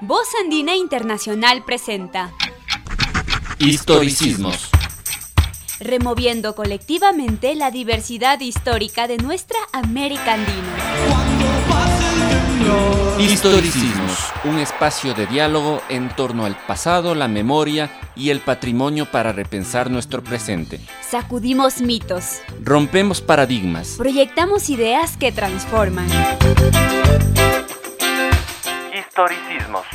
Voz Andina Internacional presenta Historicismos. Removiendo colectivamente la diversidad histórica de nuestra América Andina. Historicismos, un espacio de diálogo en torno al pasado, la memoria y el patrimonio para repensar nuestro presente. Sacudimos mitos. Rompemos paradigmas. Proyectamos ideas que transforman. Historicismos.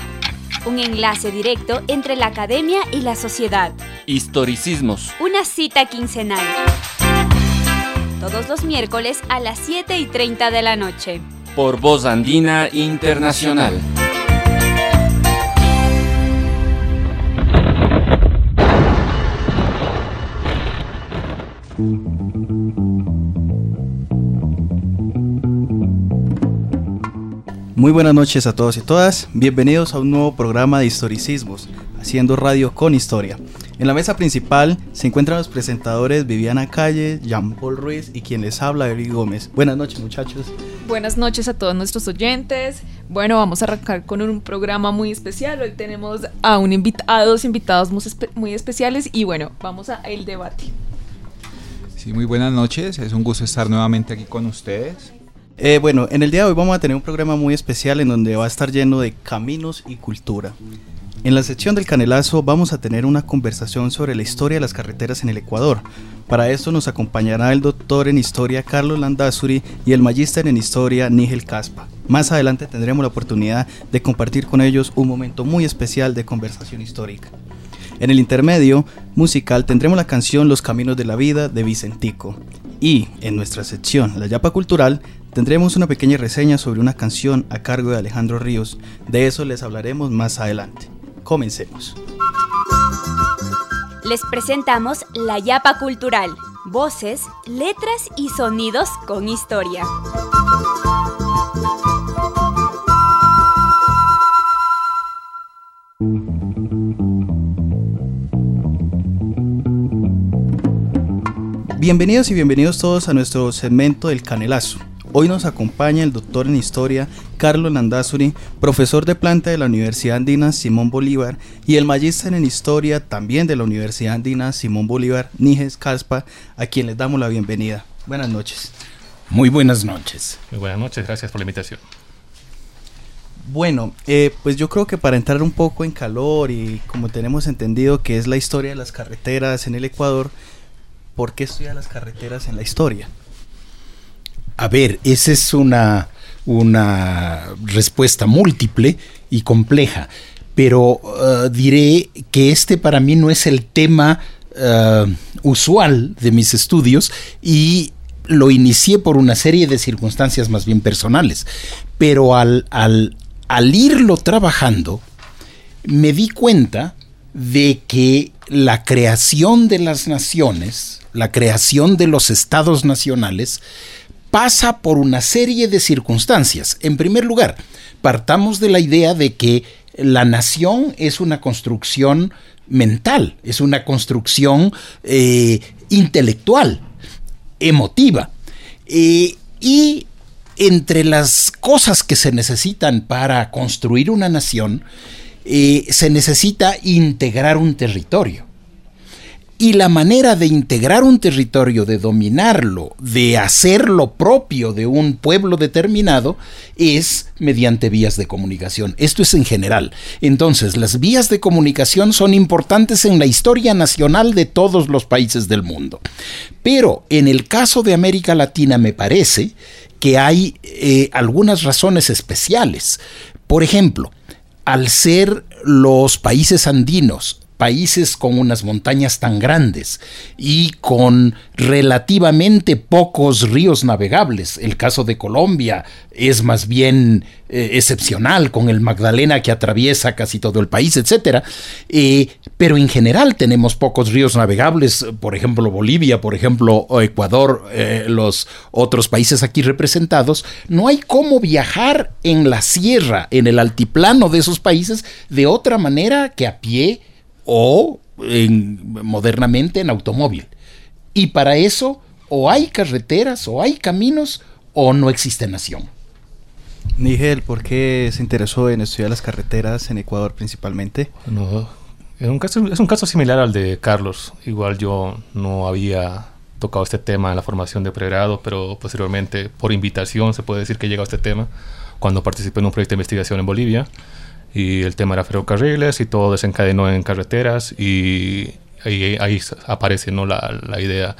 Un enlace directo entre la academia y la sociedad. Historicismos. Una cita quincenal. Todos los miércoles a las 7 y 30 de la noche. Por Voz Andina Internacional. Muy buenas noches a todos y todas. Bienvenidos a un nuevo programa de historicismos, haciendo radio con historia. En la mesa principal se encuentran los presentadores Viviana Calle, Jean Paul Ruiz y quien les habla, Eric Gómez. Buenas noches, muchachos. Buenas noches a todos nuestros oyentes. Bueno, vamos a arrancar con un programa muy especial. Hoy tenemos a un invitado, dos invitados muy, espe- muy especiales y bueno, vamos a el debate. Sí, muy buenas noches. Es un gusto estar nuevamente aquí con ustedes. Eh, bueno, en el día de hoy vamos a tener un programa muy especial en donde va a estar lleno de caminos y cultura. En la sección del canelazo vamos a tener una conversación sobre la historia de las carreteras en el Ecuador. Para esto nos acompañará el doctor en historia Carlos Landazuri y el magíster en historia Nigel Caspa. Más adelante tendremos la oportunidad de compartir con ellos un momento muy especial de conversación histórica. En el intermedio musical tendremos la canción Los Caminos de la Vida de Vicentico. Y en nuestra sección La Yapa Cultural tendremos una pequeña reseña sobre una canción a cargo de Alejandro Ríos. De eso les hablaremos más adelante. Comencemos. Les presentamos La Yapa Cultural. Voces, letras y sonidos con historia. Bienvenidos y bienvenidos todos a nuestro segmento del Canelazo. Hoy nos acompaña el doctor en historia Carlos Landazuri, profesor de planta de la Universidad Andina Simón Bolívar y el magíster en historia también de la Universidad Andina Simón Bolívar, Níges Caspa, a quien les damos la bienvenida. Buenas noches. Muy buenas noches. Muy buenas noches, gracias por la invitación. Bueno, eh, pues yo creo que para entrar un poco en calor y como tenemos entendido que es la historia de las carreteras en el Ecuador, ¿por qué estudiar las carreteras en la historia? A ver, esa es una, una respuesta múltiple y compleja, pero uh, diré que este para mí no es el tema uh, usual de mis estudios y lo inicié por una serie de circunstancias más bien personales, pero al, al, al irlo trabajando me di cuenta de que la creación de las naciones, la creación de los estados nacionales, pasa por una serie de circunstancias. En primer lugar, partamos de la idea de que la nación es una construcción mental, es una construcción eh, intelectual, emotiva. Eh, y entre las cosas que se necesitan para construir una nación, eh, se necesita integrar un territorio. Y la manera de integrar un territorio, de dominarlo, de hacerlo propio de un pueblo determinado, es mediante vías de comunicación. Esto es en general. Entonces, las vías de comunicación son importantes en la historia nacional de todos los países del mundo. Pero en el caso de América Latina me parece que hay eh, algunas razones especiales. Por ejemplo, al ser los países andinos países con unas montañas tan grandes y con relativamente pocos ríos navegables. El caso de Colombia es más bien eh, excepcional con el Magdalena que atraviesa casi todo el país, etc. Eh, pero en general tenemos pocos ríos navegables, por ejemplo Bolivia, por ejemplo Ecuador, eh, los otros países aquí representados. No hay cómo viajar en la sierra, en el altiplano de esos países, de otra manera que a pie o en, modernamente en automóvil. Y para eso o hay carreteras o hay caminos o no existe nación. Nigel, ¿por qué se interesó en estudiar las carreteras en Ecuador principalmente? No, es un caso, es un caso similar al de Carlos. Igual yo no había tocado este tema en la formación de pregrado, pero posteriormente, por invitación, se puede decir que llegó a este tema cuando participé en un proyecto de investigación en Bolivia. Y el tema era ferrocarriles y todo desencadenó en carreteras y ahí, ahí aparece ¿no? la, la idea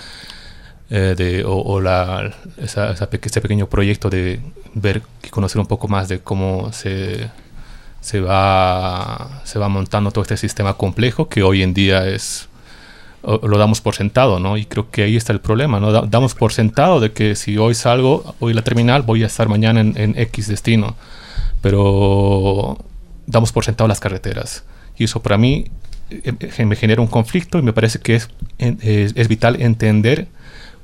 eh, de, o, la, esa, ese pequeño proyecto de ver y conocer un poco más de cómo se, se, va, se va montando todo este sistema complejo que hoy en día es lo damos por sentado, ¿no? Y creo que ahí está el problema, ¿no? damos por sentado de que si hoy salgo, hoy la terminal, voy a estar mañana en, en, X destino. Pero damos por sentado las carreteras. Y eso para mí eh, eh, me genera un conflicto y me parece que es, es, es vital entender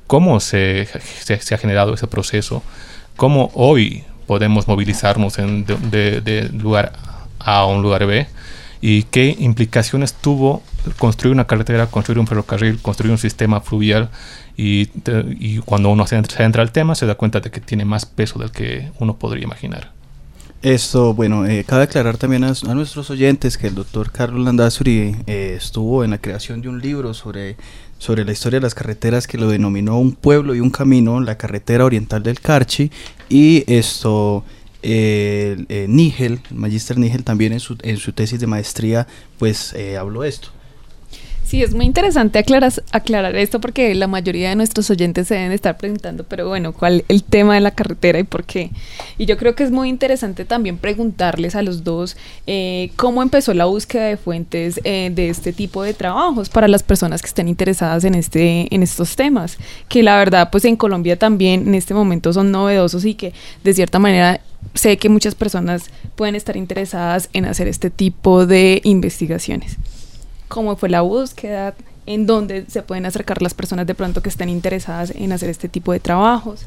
cómo se, se, ha generado ese proceso, cómo hoy podemos movilizarnos en de, de, lugar A a un lugar B y qué implicaciones tuvo construir una carretera, construir un ferrocarril, construir un sistema fluvial y, y cuando uno se entra, se entra, al tema se da cuenta de que tiene más peso del que uno podría imaginar. Esto, bueno, eh, cabe aclarar también a, nuestros oyentes que el doctor Carlos Landazuri eh, estuvo en la creación de un libro sobre sobre la historia de las carreteras que lo denominó un pueblo y un camino, la carretera oriental del Carchi, y esto, eh, Nigel, el magíster Nigel también en su, en su tesis de maestría, pues eh, habló esto. Sí, es muy interesante aclarar, aclarar esto porque la mayoría de nuestros oyentes se deben estar preguntando, pero bueno, ¿cuál el tema de la carretera y por qué? Y yo creo que es muy interesante también preguntarles a los dos eh, cómo empezó la búsqueda de fuentes eh, de este tipo de trabajos para las personas que estén interesadas en, este, en estos temas, que la verdad pues en Colombia también en este momento son novedosos y que de cierta manera sé que muchas personas pueden estar interesadas en hacer este tipo de investigaciones cómo fue la búsqueda, en dónde se pueden acercar las personas de pronto que estén interesadas en hacer este tipo de trabajos.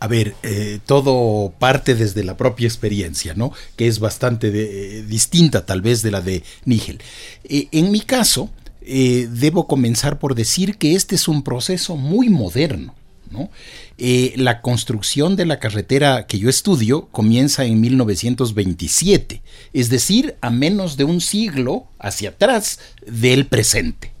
A ver, eh, todo parte desde la propia experiencia, ¿no? Que es bastante eh, distinta tal vez de la de Nigel. Eh, en mi caso, debo comenzar por decir que este es un proceso muy moderno. Eh, la construcción de la carretera que yo estudio comienza en 1927, es decir, a menos de un siglo hacia atrás del presente.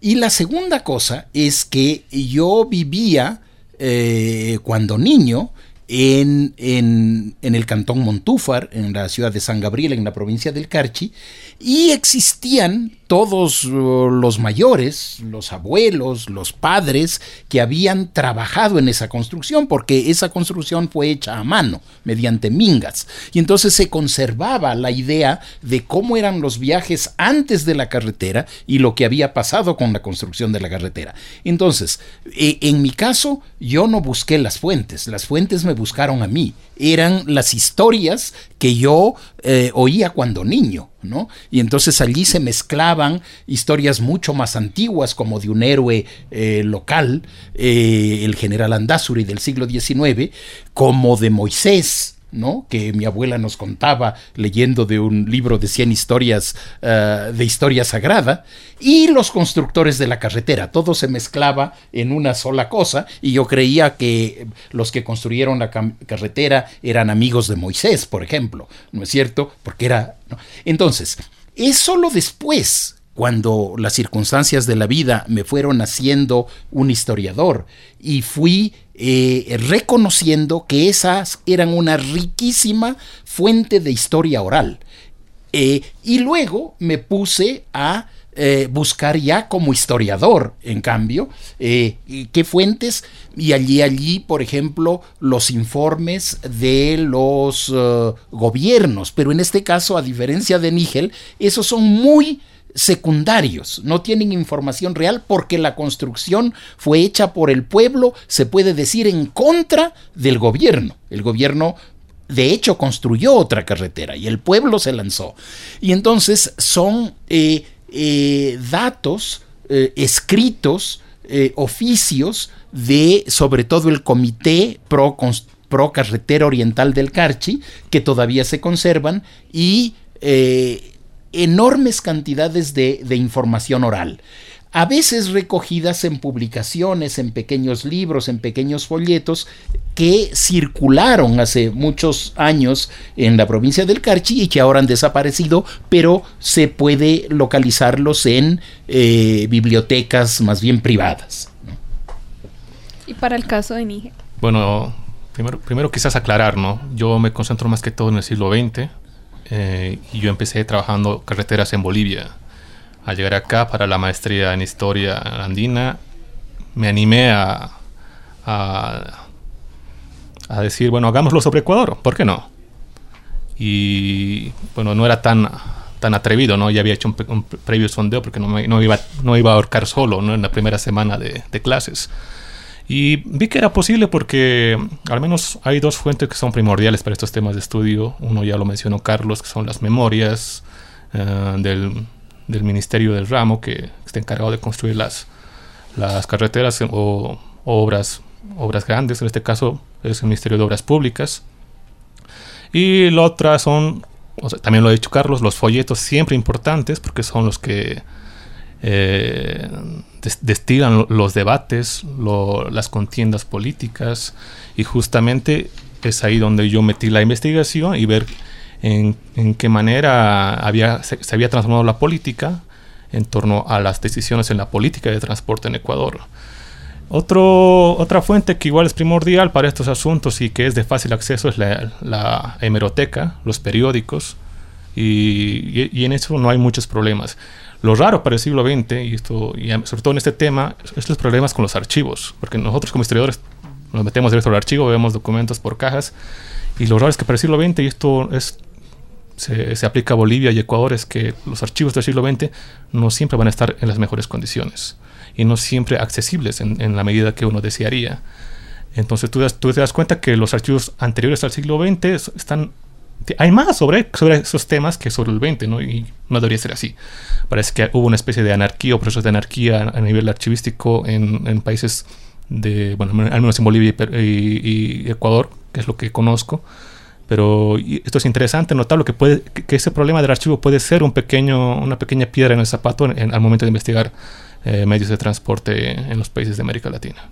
Y la segunda cosa es que yo vivía eh, cuando niño en, en, el cantón Montúfar, en la ciudad de San Gabriel, en la provincia del Carchi, y existían todos uh, los mayores, los abuelos, los padres que habían trabajado en esa construcción, porque esa construcción fue hecha a mano, mediante mingas. Y entonces se conservaba la idea de cómo eran los viajes antes de la carretera y lo que había pasado con la construcción de la carretera. Entonces, eh, en mi caso, yo no busqué las fuentes, las fuentes me buscaron a mí. Eran las historias que yo eh, oía cuando niño, ¿no? Y entonces allí se mezclaban historias mucho más antiguas, como de un héroe eh, local, eh, el general Andazuri del siglo XIX, como de Moisés, que mi abuela nos contaba leyendo de un libro de 100 historias uh, de historia sagrada, y los constructores de la carretera. Todo se mezclaba en una sola cosa y yo creía que los que construyeron la carretera eran amigos de Moisés, por ejemplo, ¿no es cierto? Porque era... Entonces, es solo después cuando las circunstancias de la vida me fueron haciendo un historiador. Y fui eh, reconociendo que esas eran una riquísima fuente de historia oral. Eh, y luego me puse a eh, buscar ya como historiador, en cambio, qué fuentes, y allí, allí, por ejemplo, los informes de los gobiernos, pero en este caso, a diferencia de Nígel, esos son muy secundarios, no tienen información real porque la construcción fue hecha por el pueblo, se puede decir, en contra del gobierno. El gobierno de hecho construyó otra carretera y el pueblo se lanzó. Y entonces son eh, eh, datos eh, escritos, oficios de sobre todo el Comité Pro, Pro, Carretera Oriental del Carchi, que todavía se conservan, y enormes cantidades de, de información oral. a veces recogidas en publicaciones, en pequeños libros, en pequeños folletos que circularon hace muchos años en la provincia del Carchi y que ahora han desaparecido, pero se puede localizarlos en eh, bibliotecas más bien privadas. ¿Y para el caso de Níger? Bueno, primero, primero quizás aclarar, ¿no? Yo me concentro más que todo en el siglo XX eh, y yo empecé trabajando carreteras en Bolivia. Al llegar acá para la maestría en historia andina, me animé a, a, a decir, bueno, hagámoslo sobre Ecuador, ¿por qué no? Y bueno, no era tan, tan atrevido, ¿no? Ya había hecho un, previo sondeo porque no, me, no, iba, no iba a ahorcar solo, ¿no? En la primera semana de, de clases. Y vi que era posible porque al menos hay dos fuentes que son primordiales para estos temas de estudio. Uno ya lo mencionó Carlos, que son las memorias uh, del, del, Ministerio del Ramo, que está encargado de construir las, las carreteras o, o obras, obras grandes. En este caso es el Ministerio de Obras Públicas. Y la otra son, o sea, también lo ha dicho Carlos, los folletos siempre importantes porque son los que eh, destilan los debates, las contiendas políticas y justamente es ahí donde yo metí la investigación y ver en, qué manera había, se, había transformado la política en torno a las decisiones en la política de transporte en Ecuador. Otro, otra fuente que igual es primordial para estos asuntos y que es de fácil acceso es la, hemeroteca, los periódicos, y en eso no hay muchos problemas. Lo raro para el siglo XX, y, esto, y sobre todo en este tema, es los problemas con los archivos, porque nosotros como historiadores nos metemos directo al archivo, vemos documentos por cajas, y lo raro es que para el siglo XX, y esto es, se, aplica a Bolivia y Ecuador, es que los archivos del siglo XX no siempre van a estar en las mejores condiciones, y no siempre accesibles en, en la medida que uno desearía. Entonces tú, tú te das cuenta que los archivos anteriores al siglo XX están hay más sobre, sobre esos temas que sobre el 20, ¿no? Y no debería ser así. Parece que hubo una especie de anarquía o procesos de anarquía a nivel archivístico en, países de, bueno, al menos en Bolivia y, Ecuador, que es lo que conozco. Pero esto es interesante notar lo que puede, que, ese problema del archivo puede ser un pequeño, una pequeña piedra en el zapato en, en, al momento de investigar eh, medios de transporte en los países de América Latina.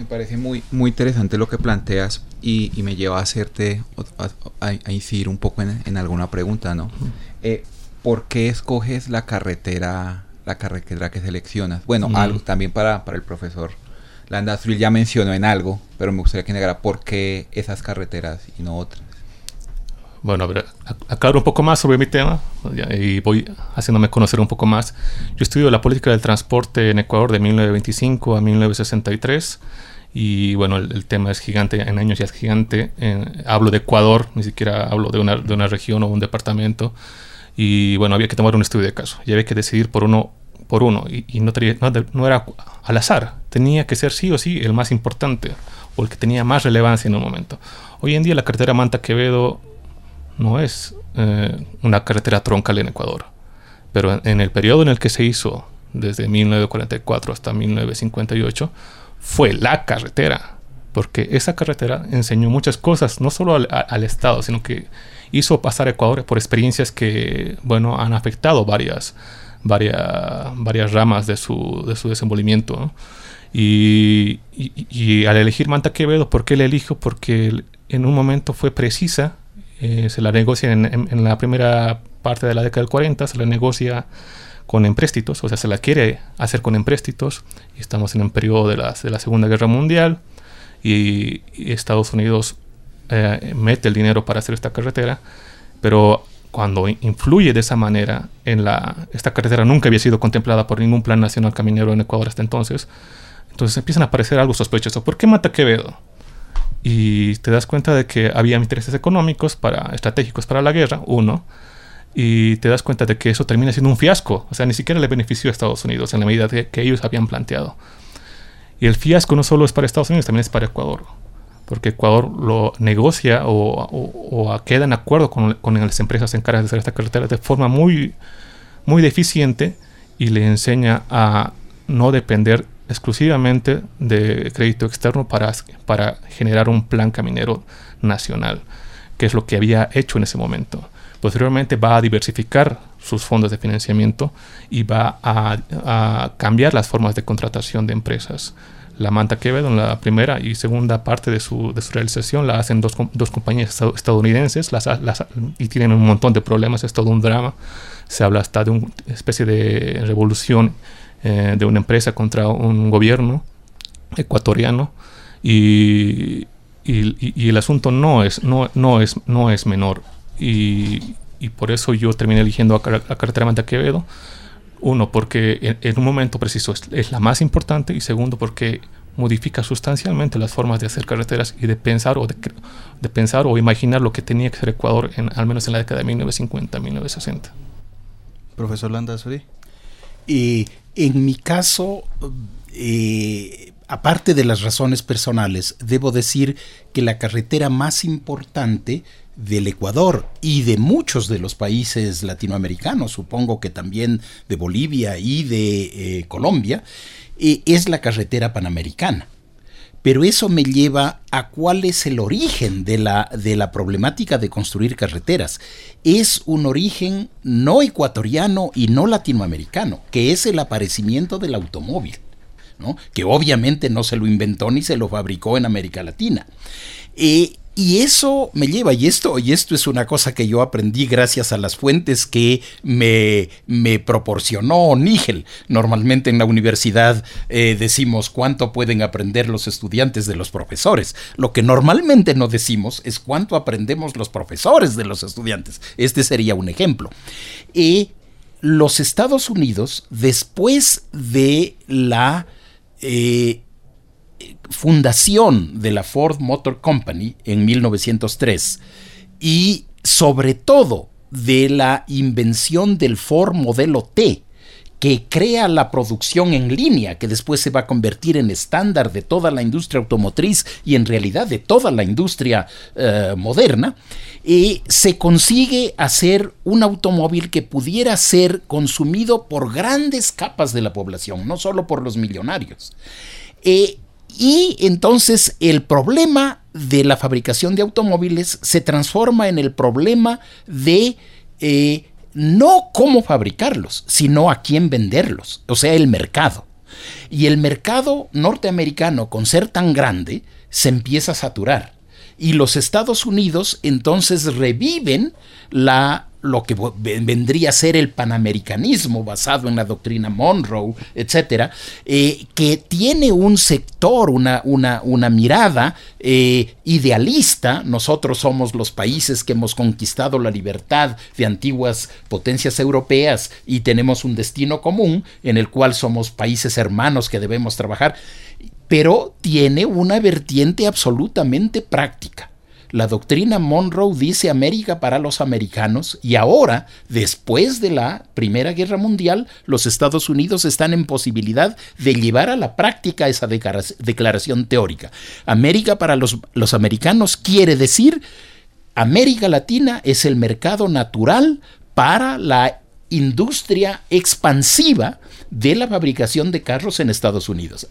Me parece muy, muy interesante lo que planteas y, y me lleva a hacerte, a, a, a incidir un poco en, en, alguna pregunta, ¿no? Uh -huh. eh, ¿Por qué escoges la carretera, la carretera que seleccionas? Bueno, uh -huh. algo también para, para el profesor Landazul ya mencionó en algo, pero me gustaría que negara por qué esas carreteras y no otras. Bueno, ver, aclaro un poco más sobre mi tema y voy haciéndome conocer un poco más. Yo estudio la política del transporte en Ecuador de 1925 a 1963 y bueno, el, el, tema es gigante, en años ya es gigante. Hablo de Ecuador, ni siquiera hablo de una, de una región o un departamento. Y bueno, había que tomar un estudio de caso y había que decidir por uno por uno y, y no, tenía, no, no, era al azar, tenía que ser sí o sí el más importante o el que tenía más relevancia en un momento. Hoy en día la carretera Manta Quevedo no es eh, una carretera troncal en Ecuador, pero en, el periodo en el que se hizo, desde 1944 hasta 1958, fue la carretera, porque esa carretera enseñó muchas cosas, no solo al, Estado, sino que hizo pasar a Ecuador por experiencias que, bueno, han afectado varias, varias, ramas de su, de su desenvolvimiento. Y, al elegir Manta Quevedo, ¿por qué la elijo? Porque en un momento fue precisa, eh, se la negocia en, la primera parte de la década del 40, se la negocia con empréstitos, o sea, se la quiere hacer con empréstitos, estamos en un periodo de la, de la Segunda Guerra Mundial, y, y Estados Unidos eh, mete el dinero para hacer esta carretera, pero cuando influye de esa manera en la... Esta carretera nunca había sido contemplada por ningún plan nacional caminero en Ecuador hasta entonces, entonces empiezan a aparecer algo sospechoso. ¿Por qué mata Quevedo? Y te das cuenta de que había intereses económicos para, estratégicos para la guerra, uno, y te das cuenta de que eso termina siendo un fiasco. O sea, ni siquiera le benefició a Estados Unidos en la medida de que ellos habían planteado. Y el fiasco no solo es para Estados Unidos, también es para Ecuador. Porque Ecuador lo negocia o, o, o queda en acuerdo con, con, las empresas encargadas de hacer esta carretera de forma muy, muy deficiente y le enseña a no depender exclusivamente de crédito externo para, para generar un plan caminero nacional, que es lo que había hecho en ese momento Posteriormente va a diversificar sus fondos de financiamiento y va a, cambiar las formas de contratación de empresas. La Manta Quevedo la primera y segunda parte de su, de su realización la hacen dos, dos compañías estadounidenses las, y tienen un montón de problemas, es todo un drama. Se habla hasta de una especie de revolución eh, de una empresa contra un gobierno ecuatoriano y, y, el asunto no es, no, no es, no es menor. Y, y por eso yo terminé eligiendo a, a Carretera Manta Quevedo. Uno, porque en, un momento preciso es, la más importante y segundo, porque modifica sustancialmente las formas de hacer carreteras y de pensar o de, de pensar o imaginar lo que tenía que ser Ecuador en, al menos en la década de 1950-1960. Profesor Landazuri. Y en mi caso, eh, aparte de las razones personales, debo decir que la carretera más importante del Ecuador y de muchos de los países latinoamericanos, supongo que también de Bolivia y de eh, Colombia, eh, es la carretera panamericana. Pero eso me lleva a cuál es el origen de la, de la problemática de construir carreteras. Es un origen no ecuatoriano y no latinoamericano, que es el aparecimiento del automóvil. ¿no? que obviamente no se lo inventó ni se lo fabricó en América Latina. Eh, y eso me lleva, y esto, y esto es una cosa que yo aprendí gracias a las fuentes que me, me proporcionó Nígel. Normalmente en la universidad eh, decimos cuánto pueden aprender los estudiantes de los profesores. Lo que normalmente no decimos es cuánto aprendemos los profesores de los estudiantes. Este sería un ejemplo. Y los Estados Unidos, después de la eh, fundación de la Ford Motor Company en 1903 y sobre todo de la invención del Ford modelo T, que crea la producción en línea, que después se va a convertir en estándar de toda la industria automotriz y en realidad de toda la industria eh, moderna, y se consigue hacer un automóvil que pudiera ser consumido por grandes capas de la población, no solo por los millonarios. Eh, y entonces el problema de la fabricación de automóviles se transforma en el problema de eh, no cómo fabricarlos, sino a quién venderlos, o sea, el mercado. Y el mercado norteamericano, con ser tan grande, se empieza a saturar. Y los Estados Unidos entonces reviven la lo que vendría a ser el panamericanismo basado en la doctrina Monroe, etcétera, eh, que tiene un sector, una, una, una mirada eh, idealista. Nosotros somos los países que hemos conquistado la libertad de antiguas potencias europeas y tenemos un destino común en el cual somos países hermanos que debemos trabajar, pero tiene una vertiente absolutamente práctica la doctrina Monroe dice América para los americanos y ahora, después de la Primera Guerra Mundial, los Estados Unidos están en posibilidad de llevar a la práctica esa declaración teórica. América para los, los americanos quiere decir América Latina es el mercado natural para la industria expansiva de la fabricación de carros en Estados Unidos.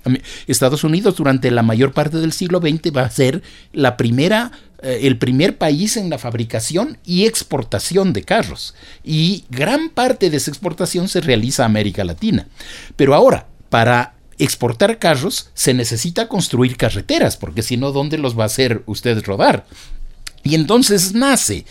Estados Unidos durante la mayor parte del siglo XX va a ser la primera el primer país en la fabricación y exportación de carros. Y gran parte de esa exportación se realiza a América Latina. Pero ahora, para exportar carros se necesita construir carreteras, porque si no, ¿dónde los va a hacer usted rodar? Y entonces nace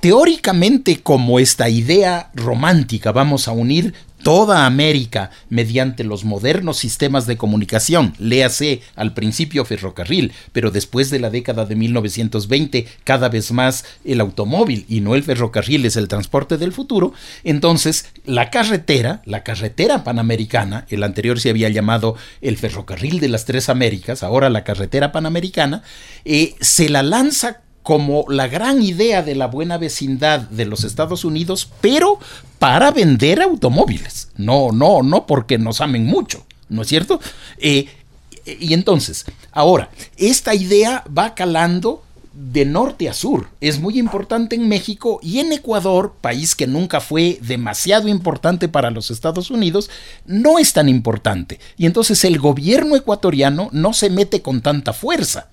teóricamente como esta idea romántica, vamos a unir toda América mediante los modernos sistemas de comunicación, léase al principio ferrocarril, pero después de la década de 1920 cada vez más el automóvil y no el ferrocarril es el transporte del futuro, entonces la carretera, la carretera panamericana, el anterior se había llamado el ferrocarril de las tres Américas, ahora la carretera panamericana, eh, se la lanza como la gran idea de la buena vecindad de los Estados Unidos, pero para vender automóviles. No, no, no porque nos amen mucho, ¿no es cierto? Eh, y entonces, ahora, esta idea va calando de norte a sur. Es muy importante en México y en Ecuador, país que nunca fue demasiado importante para los Estados Unidos, no es tan importante. Y entonces el gobierno ecuatoriano no se mete con tanta fuerza.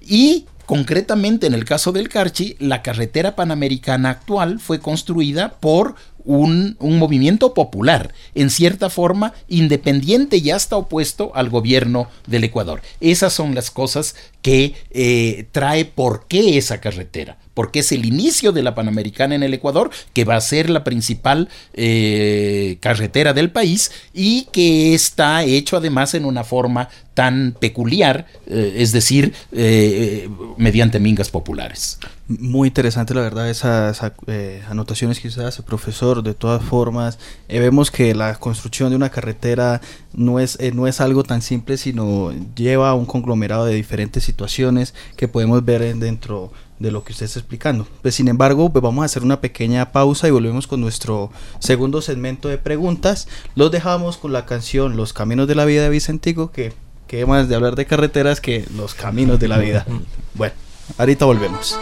Y concretamente en el caso del Carchi, la carretera panamericana actual fue construida por un, movimiento popular, en cierta forma independiente y hasta opuesto al gobierno del Ecuador. Esas son las cosas que eh, trae por qué esa carretera porque es el inicio de la Panamericana en el Ecuador, que va a ser la principal eh, carretera del país y que está hecho además en una forma tan peculiar, eh, es decir, eh, mediante mingas populares. Muy interesante, la verdad, esas anotaciones que usted hace, profesor. De todas formas, vemos que la construcción de una carretera no es, no es algo tan simple, sino lleva a un conglomerado de diferentes situaciones que podemos ver dentro de lo que usted está explicando. Pues sin embargo, pues vamos a hacer una pequeña pausa y volvemos con nuestro segundo segmento de preguntas. Los dejamos con la canción Los Caminos de la Vida de Vicentico, que, que más de hablar de carreteras que los caminos de la vida. Bueno, ahorita volvemos.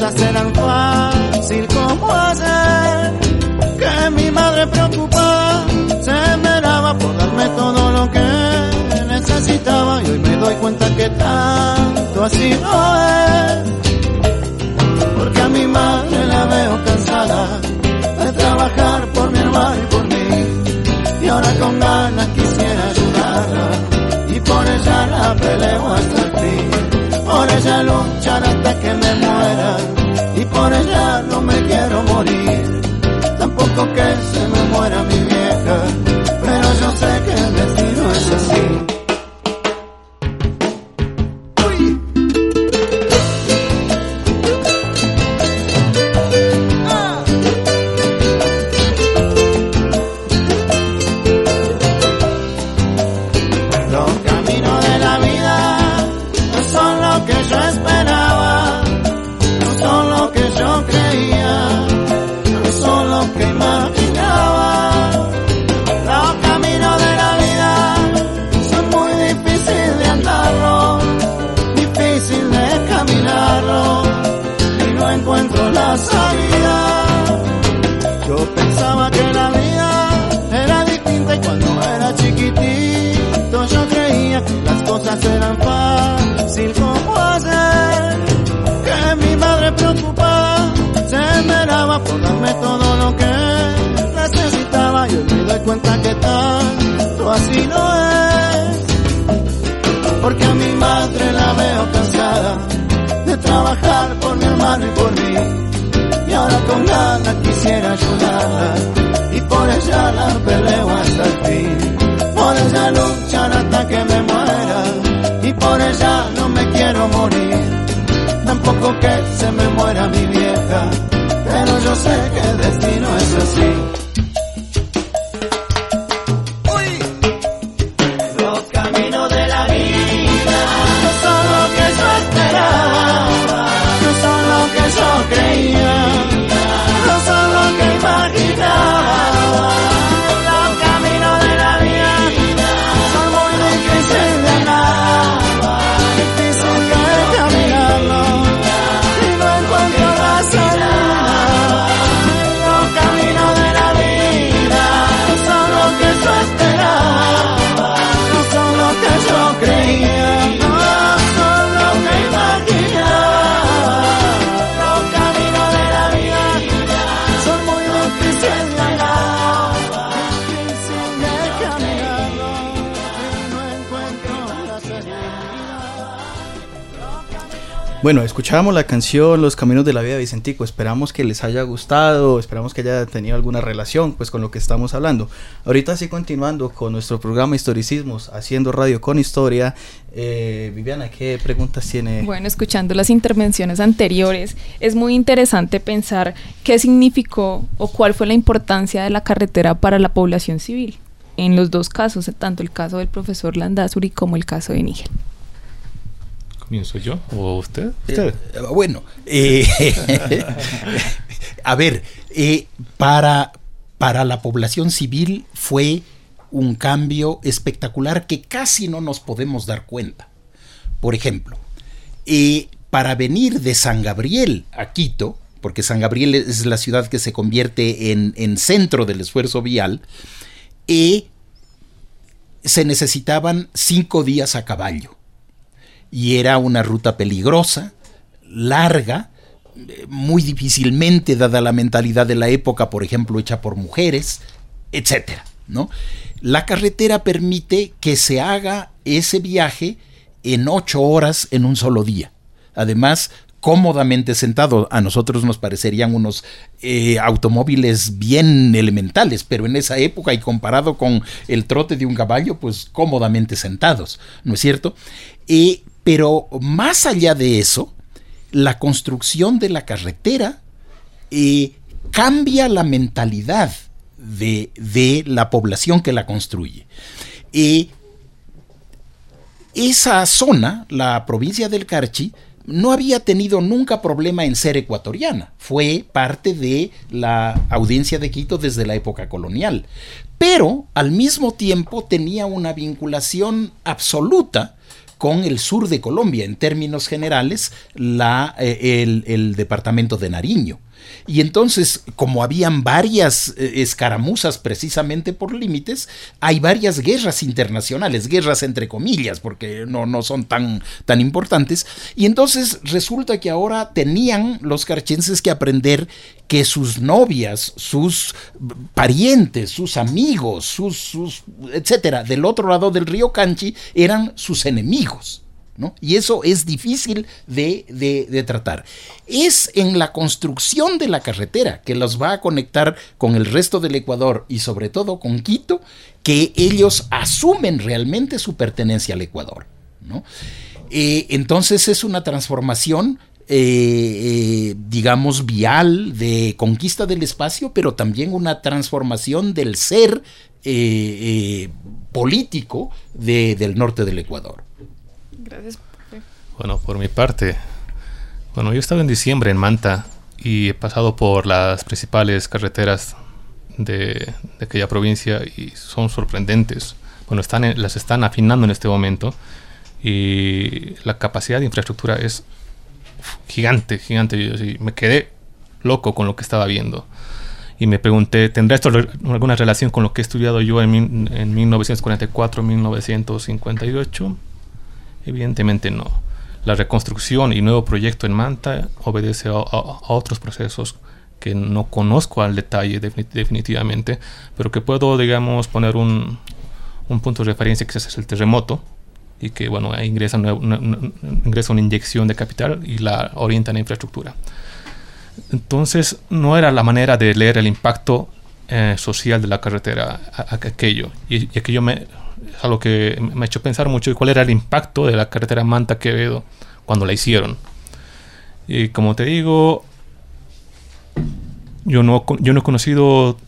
cosas eran fácil como hacer que mi madre preocupada se meraba por darme todo lo que necesitaba y hoy me doy cuenta que tanto así no es. Porque a mi madre la veo cansada de trabajar por mi hermano y por mí y ahora con ganas quisiera ayudarla y por ella la peleo hasta el ella lucharé hasta que me muera y por ella no me quiero morir. Bueno, escuchábamos la canción Los Caminos de la Vida de Vicentico. Esperamos que les haya gustado, esperamos que haya tenido alguna relación pues con lo que estamos hablando. Ahorita sí continuando con nuestro programa Historicismos, haciendo radio con historia. Eh, Viviana, ¿qué preguntas tiene? Bueno, escuchando las intervenciones anteriores, es muy interesante pensar qué significó o cuál fue la importancia de la carretera para la población civil. En los dos casos, tanto el caso del profesor Landazuri como el caso de Níger. ¿Comienzo yo o usted? Eh, bueno, eh, a ver, eh, para, para la población civil fue un cambio espectacular que casi no nos podemos dar cuenta. Por ejemplo, para venir de San Gabriel a Quito, porque San Gabriel es la ciudad que se convierte en, en centro del esfuerzo vial, se necesitaban cinco días a caballo y era una ruta peligrosa, larga, muy difícilmente dada la mentalidad de la época, por ejemplo, hecha por mujeres, etcétera, ¿no? La carretera permite que se haga ese viaje en ocho horas en un solo día. Además, cómodamente sentado. A nosotros nos parecerían unos eh, automóviles bien elementales, pero en esa época y comparado con el trote de un caballo, pues cómodamente sentados, ¿no es cierto? Eh, pero más allá de eso, la construcción de la carretera eh, cambia la mentalidad de, la población que la construye. esa zona, la provincia del Carchi, no había tenido nunca problema en ser ecuatoriana. Fue parte de la audiencia de Quito desde la época colonial. Pero al mismo tiempo tenía una vinculación absoluta con el sur de Colombia, en términos generales, la, eh, el, el departamento de Nariño. Y entonces, como habían varias eh, escaramuzas precisamente por límites, hay varias guerras internacionales, guerras entre comillas, porque no, no son tan, tan importantes. Y entonces resulta que ahora tenían los carchenses que aprender que sus novias, sus parientes, sus amigos, sus, sus etcétera, del otro lado del río Canchi eran sus enemigos. Y eso es difícil de, tratar. Es en la construcción de la carretera que los va a conectar con el resto del Ecuador y sobre todo con Quito que ellos asumen realmente su pertenencia al Ecuador, eh, entonces es una transformación eh, eh, digamos, vial de conquista del espacio, pero también una transformación del ser político del norte del Ecuador. Bueno, por mi parte, bueno, yo he estado en diciembre en Manta y he pasado por las principales carreteras de, aquella provincia y son sorprendentes. Bueno, están las están afinando en este momento y la capacidad de infraestructura es gigante, gigante. me quedé loco con lo que estaba viendo. Y me pregunté, ¿tendrá esto alguna relación con lo que he estudiado yo en, en 1944-1958? Evidentemente no. La reconstrucción y nuevo proyecto en Manta obedece a, otros procesos que no conozco al detalle definitivamente, pero que puedo, digamos, poner un, un punto de referencia que es el terremoto y que, bueno, ingresa una, ingresa una inyección de capital y la orienta en la infraestructura. Entonces, no era la manera de leer el impacto eh, social de la carretera aquello. Y, y aquello me, es algo que me ha hecho pensar mucho cuál era el impacto de la carretera Manta Quevedo cuando la hicieron. Y como te digo, yo no, yo no he conocido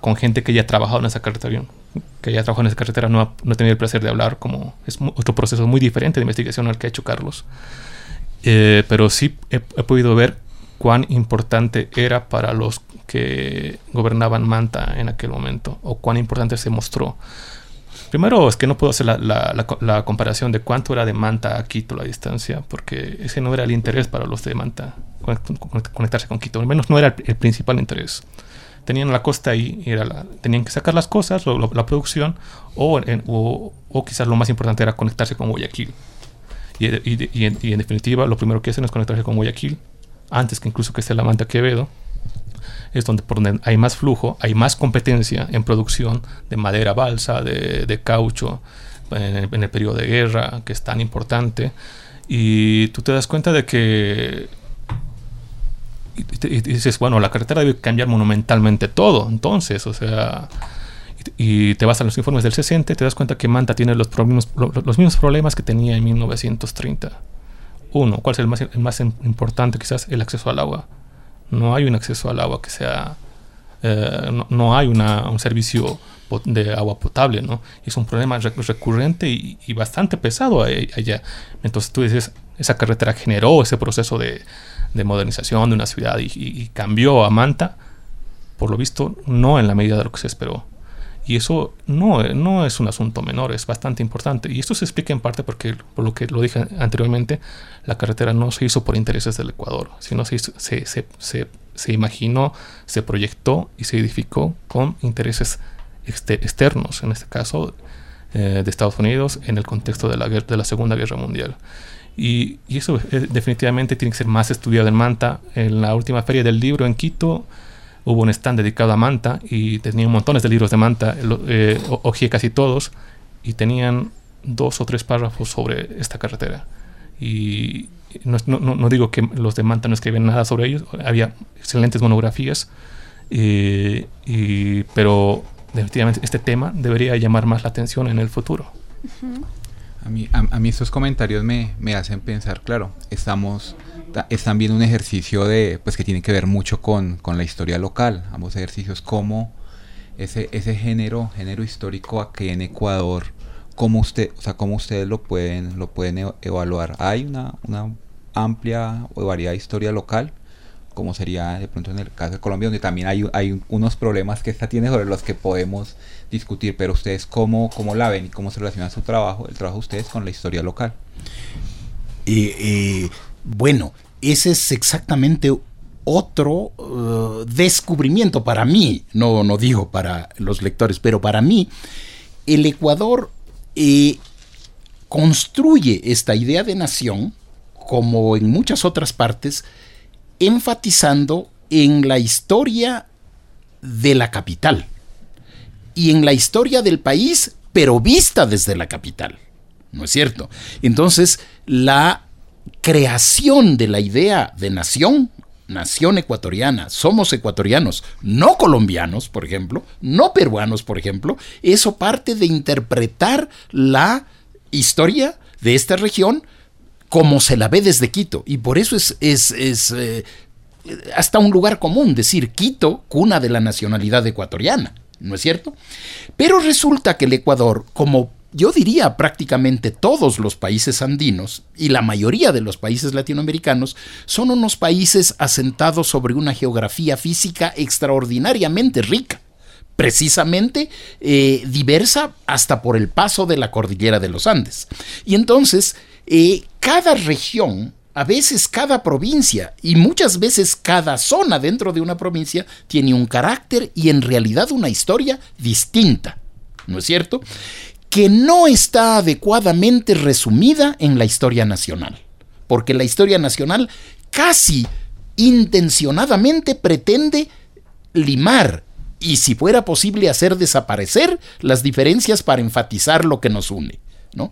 con gente que haya trabajado en esa carretera. Que haya trabajado en esa carretera, no, no he tenido el placer de hablar, como es otro proceso muy diferente de investigación al que ha hecho Carlos. Eh, pero sí he, he podido ver cuán importante era para los que gobernaban Manta en aquel momento, o cuán importante se mostró. Primero es que no puedo hacer la, comparación de cuánto era de Manta a Quito la distancia, porque ese no era el interés para los de Manta, conectarse con Quito, al menos no era el, principal interés. Tenían la costa ahí, era tenían que sacar las cosas, la producción, o, o, quizás lo más importante era conectarse con Guayaquil. Y, y, en, definitiva, lo primero que hacen es conectarse con Guayaquil, antes que incluso que esté la Manta Quevedo es donde, hay más flujo, hay más competencia en producción de madera balsa, de, caucho, en el, periodo de guerra, que es tan importante. Y tú te das cuenta de que y, dices, bueno, la carretera debe cambiar monumentalmente todo, entonces, o sea, y, te vas a los informes del 60 y te das cuenta que Manta tiene los, los mismos problemas que tenía en 1930. Uno, ¿cuál es el más, el más importante? Quizás el acceso al agua. No hay un acceso al agua que sea... Eh, no, hay una, un servicio de agua potable, ¿no? Es un problema recurrente y, y bastante pesado allá. Entonces tú dices, esa carretera generó ese proceso de, de modernización de una ciudad y, cambió a Manta, por lo visto, no en la medida de lo que se esperó. Y eso no, no es un asunto menor, es bastante importante. Y esto se explica en parte porque, por lo que lo dije anteriormente, la carretera no se hizo por intereses del Ecuador, sino se, se, se, se, imaginó, se proyectó y se edificó con intereses externos, en este caso eh, de Estados Unidos, en el contexto de la, de la Segunda Guerra Mundial. Y, eso eh, definitivamente tiene que ser más estudiado en Manta. En la última feria del libro en Quito hubo un stand dedicado a Manta y tenían montones de libros de Manta, eh, ojeé casi todos y tenían dos o tres párrafos sobre esta carretera. Y no, no, no, digo que los de Manta no escriben nada sobre ellos, había excelentes monografías, eh, y, pero definitivamente este tema debería llamar más la atención en el futuro. A mí, a, mí estos comentarios me, me, hacen pensar, claro, estamos, es también un ejercicio de, pues que tiene que ver mucho con, con la historia local, ambos ejercicios, como ese, ese género, género histórico aquí en Ecuador, cómo usted, o sea, cómo ustedes lo pueden, lo pueden e, evaluar. Hay una, una amplia o variada historia local, como sería de pronto en el caso de Colombia, donde también hay, hay unos problemas que esta tiene sobre los que podemos discutir, pero ustedes cómo, cómo la ven y cómo se relaciona su trabajo, el trabajo de ustedes con la historia local. Eh, bueno, ese es exactamente otro uh, descubrimiento para mí, no, no digo para los lectores, pero para mí, el Ecuador eh, construye esta idea de nación, como en muchas otras partes, enfatizando en la historia de la capital y en la historia del país, pero vista desde la capital. ¿No es cierto? Entonces, la creación de la idea de nación, nación ecuatoriana, somos ecuatorianos, no colombianos, por ejemplo, no peruanos, por ejemplo, eso parte de interpretar la historia de esta región como se la ve desde Quito. Y por eso es, es, eh, hasta un lugar común decir Quito, cuna de la nacionalidad ecuatoriana. ¿no es cierto? Pero resulta que el Ecuador, como yo diría prácticamente todos los países andinos y la mayoría de los países latinoamericanos, son unos países asentados sobre una geografía física extraordinariamente rica precisamente eh, diversa hasta por el paso de la cordillera de los Andes. Y entonces, eh, cada región a veces cada provincia y muchas veces cada zona dentro de una provincia tiene un carácter y en realidad una historia distinta, ¿no es cierto? Que no está adecuadamente resumida en la historia nacional, porque la historia nacional casi intencionadamente pretende limar y si fuera posible hacer desaparecer las diferencias para enfatizar lo que nos une. ¿no?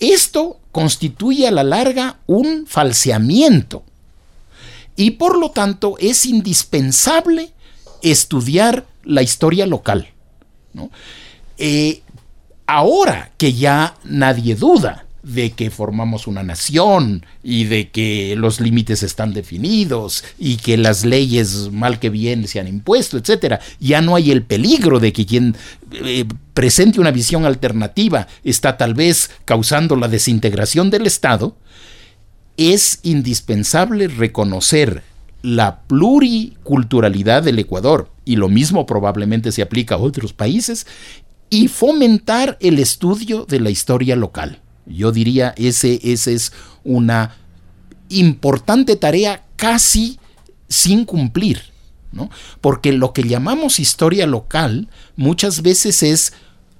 Esto constituye a la larga un falseamiento y por lo tanto es indispensable estudiar la historia local. Eh, ahora que ya nadie duda de que formamos una nación y de que los límites están definidos y que las leyes mal que bien se han impuesto, etcétera. Ya no hay el peligro de que quien eh, presente una visión alternativa está tal vez causando la desintegración del Estado. Es indispensable reconocer la pluriculturalidad del Ecuador y lo mismo probablemente se aplica a otros países y fomentar el estudio de la historia local. Yo diría, ese, ese es una importante tarea casi sin cumplir, ¿no? Porque lo que llamamos historia local muchas veces es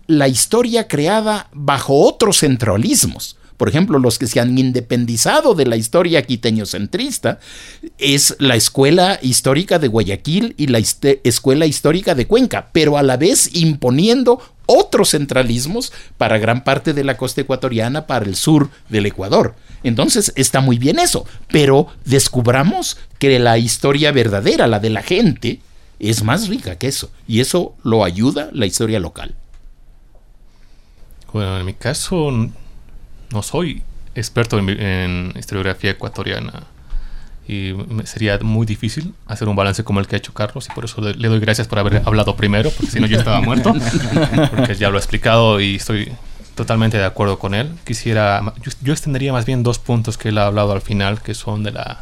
la historia creada bajo otros centralismos. Por ejemplo, los que se han independizado de la historia quiteño-centrista, es la Escuela Histórica de Guayaquil y la Escuela Histórica de Cuenca, pero a la vez imponiendo otros centralismos para gran parte de la costa ecuatoriana, para el sur del Ecuador. Entonces está muy bien eso, pero descubramos que la historia verdadera, la de la gente, es más rica que eso, y eso lo ayuda la historia local. Bueno, en mi caso no soy experto en, historiografía ecuatoriana y sería muy difícil hacer un balance como el que ha hecho Carlos y por eso le, doy gracias por haber hablado primero, porque si no yo estaba muerto, porque ya lo he explicado y estoy totalmente de acuerdo con él. Quisiera, yo, extendería más bien dos puntos que él ha hablado al final, que son de la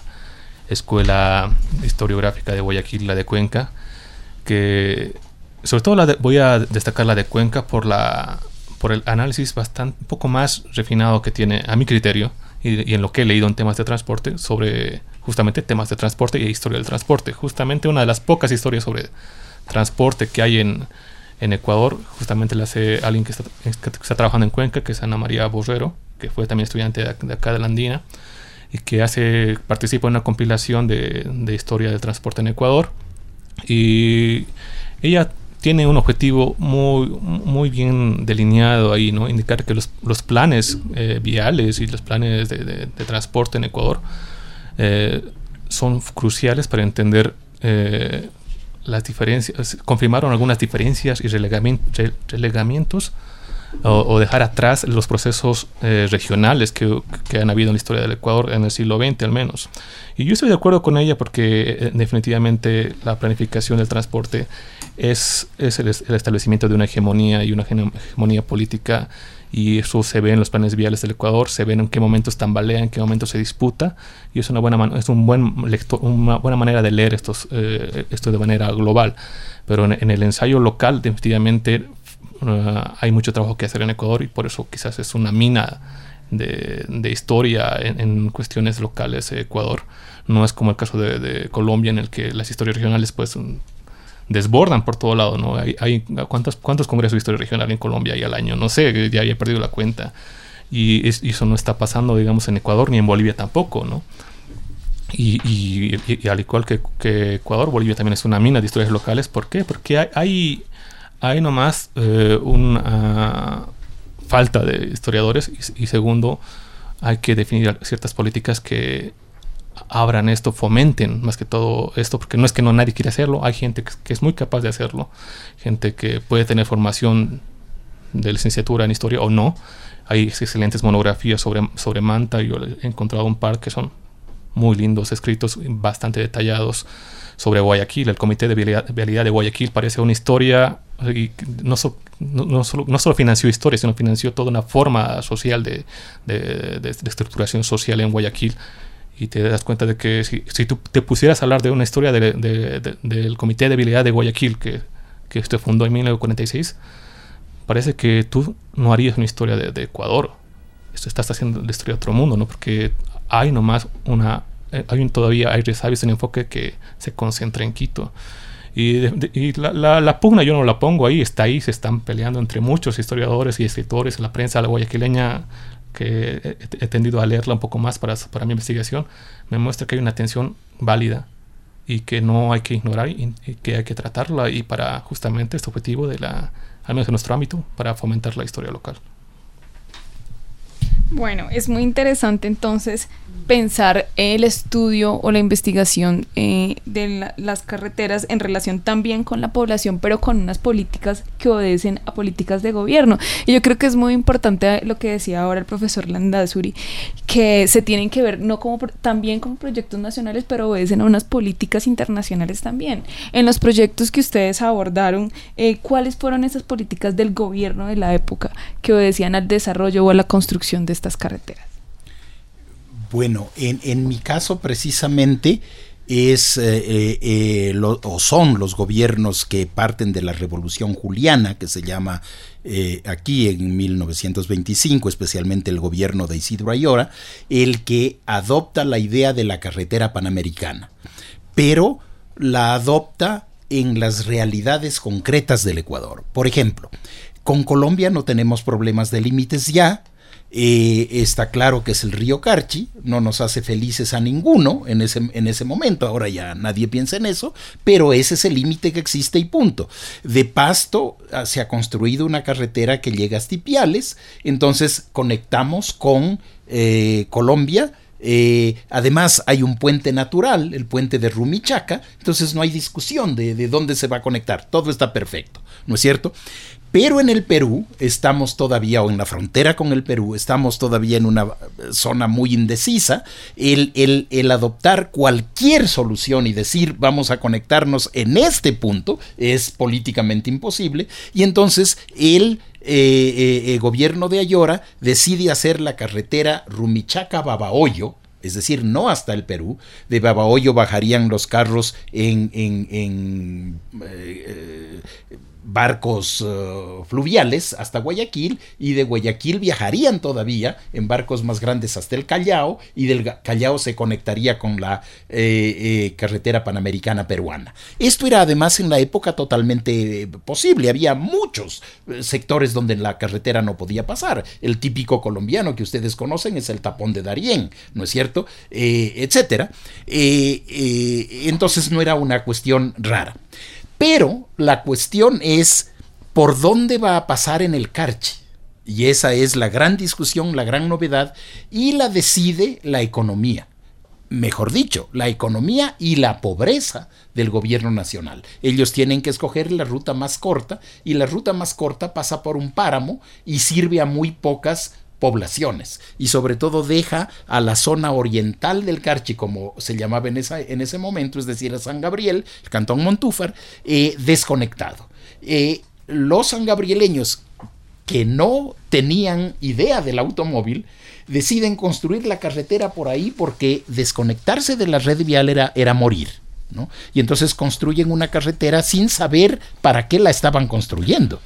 Escuela Historiográfica de Guayaquil, la de Cuenca, que sobre todo la voy a destacar la de Cuenca por la por el análisis bastante un poco más refinado que tiene a mi criterio y, en lo que he leído en temas de transporte sobre justamente temas de transporte y historia del transporte. Justamente una de las pocas historias sobre transporte que hay en, en Ecuador, justamente la hace alguien que está, está, trabajando en Cuenca, que es Ana María Borrero, que fue también estudiante de, acá de la Andina, y que hace, participa en una compilación de, de historia del transporte en Ecuador. Y ella tiene un objetivo muy, muy bien delineado ahí, ¿no? Indicar que los, los planes eh, viales y los planes de, de, transporte en Ecuador eh, son cruciales para entender eh, las diferencias, confirmaron algunas diferencias y relegamientos o, dejar atrás los procesos eh, regionales que, que, han habido en la historia del Ecuador en el siglo XX al menos. Y yo estoy de acuerdo con ella porque eh, definitivamente la planificación del transporte es, es el, establecimiento de una hegemonía y una hegemonía política y eso se ve en los planes viales del Ecuador, se ve en qué momentos tambalea, en qué momentos se disputa y es una buena, es un buen una buena manera de leer estos, eh, esto de manera global. Pero en, el ensayo local definitivamente Uh, hay mucho trabajo que hacer en Ecuador y por eso quizás es una mina de, de historia en, cuestiones locales de Ecuador. No es como el caso de, Colombia en el que las historias regionales pues desbordan por todo lado, ¿no? Hay, hay ¿cuántos, ¿Cuántos congresos de historia regional en Colombia hay al año? No sé, ya, he perdido la cuenta. Y, eso no está pasando, digamos, en Ecuador ni en Bolivia tampoco, ¿no? Y, al igual que, Ecuador, Bolivia también es una mina de historias locales. ¿Por qué? Porque hay, hay hay nomás eh, una falta de historiadores y, segundo, hay que definir ciertas políticas que abran esto, fomenten más que todo esto, porque no es que no nadie quiera hacerlo, hay gente que, es muy capaz de hacerlo, gente que puede tener formación de licenciatura en historia o no. Hay excelentes monografías sobre, sobre Manta, yo he encontrado un par que son muy lindos, escritos bastante detallados sobre Guayaquil. El Comité de Vialidad de Guayaquil parece una historia no, solo, no, solo, financió historia, sino financió toda una forma social de, de, estructuración social en Guayaquil. Y te das cuenta de que si, si tú te pusieras a hablar de una historia del Comité de Habilidad de Guayaquil, que, que se fundó en 1946, parece que tú no harías una historia de, Ecuador. Esto estás haciendo la historia de otro mundo, ¿no? Porque hay nomás una... Eh, hay un, todavía hay resabios en enfoque que se concentra en Quito. Y, la, pugna yo no la pongo ahí, está ahí, se están peleando entre muchos historiadores y escritores, la prensa la guayaquileña, que he, tendido a leerla un poco más para, para mi investigación, me muestra que hay una tensión válida y que no hay que ignorar y, que hay que tratarla y para justamente este objetivo de la, al menos en nuestro ámbito, para fomentar la historia local. Bueno, es muy interesante entonces pensar el estudio o la investigación eh, de las carreteras en relación también con la población, pero con unas políticas que obedecen a políticas de gobierno. Y yo creo que es muy importante lo que decía ahora el profesor Landazuri, que se tienen que ver no como también como proyectos nacionales, pero obedecen a unas políticas internacionales también. En los proyectos que ustedes abordaron, eh, ¿cuáles fueron esas políticas del gobierno de la época que obedecían al desarrollo o a la construcción de estas carreteras? Bueno, en, mi caso precisamente es eh, eh, eh, o son los gobiernos que parten de la Revolución Juliana, que se llama aquí en 1925, especialmente el gobierno de Isidro Ayora, el que adopta la idea de la carretera panamericana, pero la adopta en las realidades concretas del Ecuador. Por ejemplo, con Colombia no tenemos problemas de límites ya, Eh, está claro que es el río Carchi, no nos hace felices a ninguno en ese, en ese momento, ahora ya nadie piensa en eso, pero ese es el límite que existe y punto. De Pasto ah, se ha construido una carretera que llega a Tipiales, entonces conectamos con eh, Colombia, eh, además hay un puente natural, el puente de Rumichaca, entonces no hay discusión de, de, dónde se va a conectar, todo está perfecto, ¿no es cierto? Pero en el Perú estamos todavía, o en la frontera con el Perú, estamos todavía en una zona muy indecisa. El, el, el adoptar cualquier solución y decir vamos a conectarnos en este punto es políticamente imposible. Y entonces el eh, eh, gobierno de Ayora decide hacer la carretera Rumichaca-Babahoyo, es decir, no hasta el Perú. De Babahoyo bajarían los carros en, en, eh, barcos uh, fluviales hasta Guayaquil y de Guayaquil viajarían todavía en barcos más grandes hasta el Callao y del Callao se conectaría con la eh, eh, carretera panamericana peruana. Esto era además en la época totalmente posible, había muchos eh, sectores donde la carretera no podía pasar. El típico colombiano que ustedes conocen es el tapón de Darién, ¿no es cierto? etcétera. entonces no era una cuestión rara. Pero la cuestión es por dónde va a pasar en el Carchi. Y esa es la gran discusión, la gran novedad, y la decide la economía. Mejor dicho, la economía y la pobreza del gobierno nacional. Ellos tienen que escoger la ruta más corta y la ruta más corta pasa por un páramo y sirve a muy pocas poblaciones y sobre todo deja a la zona oriental del Carchi, como se llamaba en, en ese momento, es decir, a San Gabriel, el cantón Montúfar, eh, desconectado. Eh, los sangabrieleños que no tenían idea del automóvil, deciden construir la carretera por ahí porque desconectarse de la red vial era, era morir. ¿no? Y entonces construyen una carretera sin saber para qué la estaban construyendo.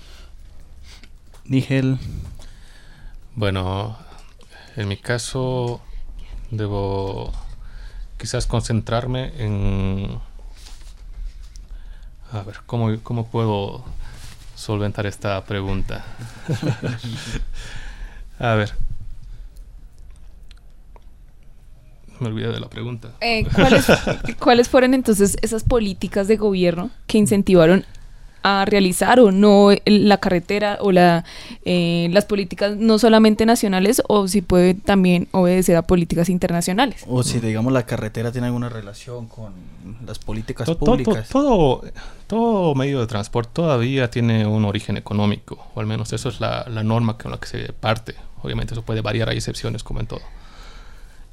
Nigel, bueno, en mi caso debo quizás concentrarme en... A ver, ¿cómo, cómo puedo solventar esta pregunta? a ver. Me olvidé de la pregunta. Eh, ¿cuáles, ¿Cuáles fueron entonces esas políticas de gobierno que incentivaron a realizar o no la carretera o la, eh, las políticas no solamente nacionales o si puede también obedecer a políticas internacionales. O si digamos la carretera tiene alguna relación con las políticas públicas. todo, todo, medio de transporte todavía tiene un origen económico, o al menos eso es la, la norma con la que se parte. Obviamente eso puede variar, hay excepciones como en todo.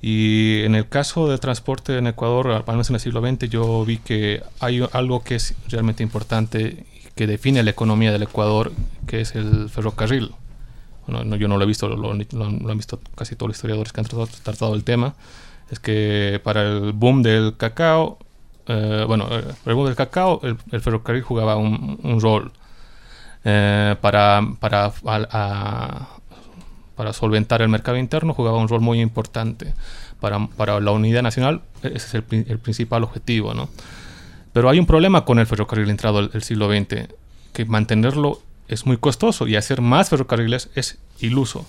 Y en el caso del transporte en Ecuador, al menos en el siglo XX, yo vi que hay algo que es realmente importante que define la economía del Ecuador, que es el ferrocarril. Bueno, yo no lo he visto, lo, han visto casi todos los historiadores que han tratado, el tema. Es que para el boom del cacao, eh, bueno, eh, el boom del cacao, el, ferrocarril jugaba un, rol. Eh, para, para, para solventar el mercado interno jugaba un rol muy importante. Para, para la unidad nacional, ese es el, el principal objetivo, ¿no? Pero hay un problema con el ferrocarril entrado del siglo XX, que mantenerlo es muy costoso y hacer más ferrocarriles es iluso.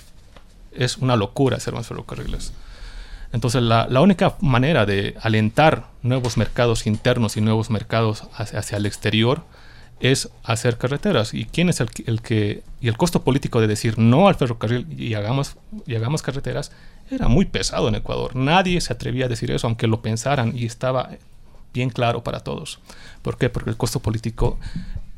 Es una locura hacer más ferrocarriles. Entonces la, única manera de alentar nuevos mercados internos y nuevos mercados hacia, hacia, el exterior es hacer carreteras. ¿Y quién es el, el, que... Y el costo político de decir no al ferrocarril y hagamos, y hagamos carreteras era muy pesado en Ecuador. Nadie se atrevía a decir eso, aunque lo pensaran y estaba bien claro para todos. ¿Por qué? Porque el costo político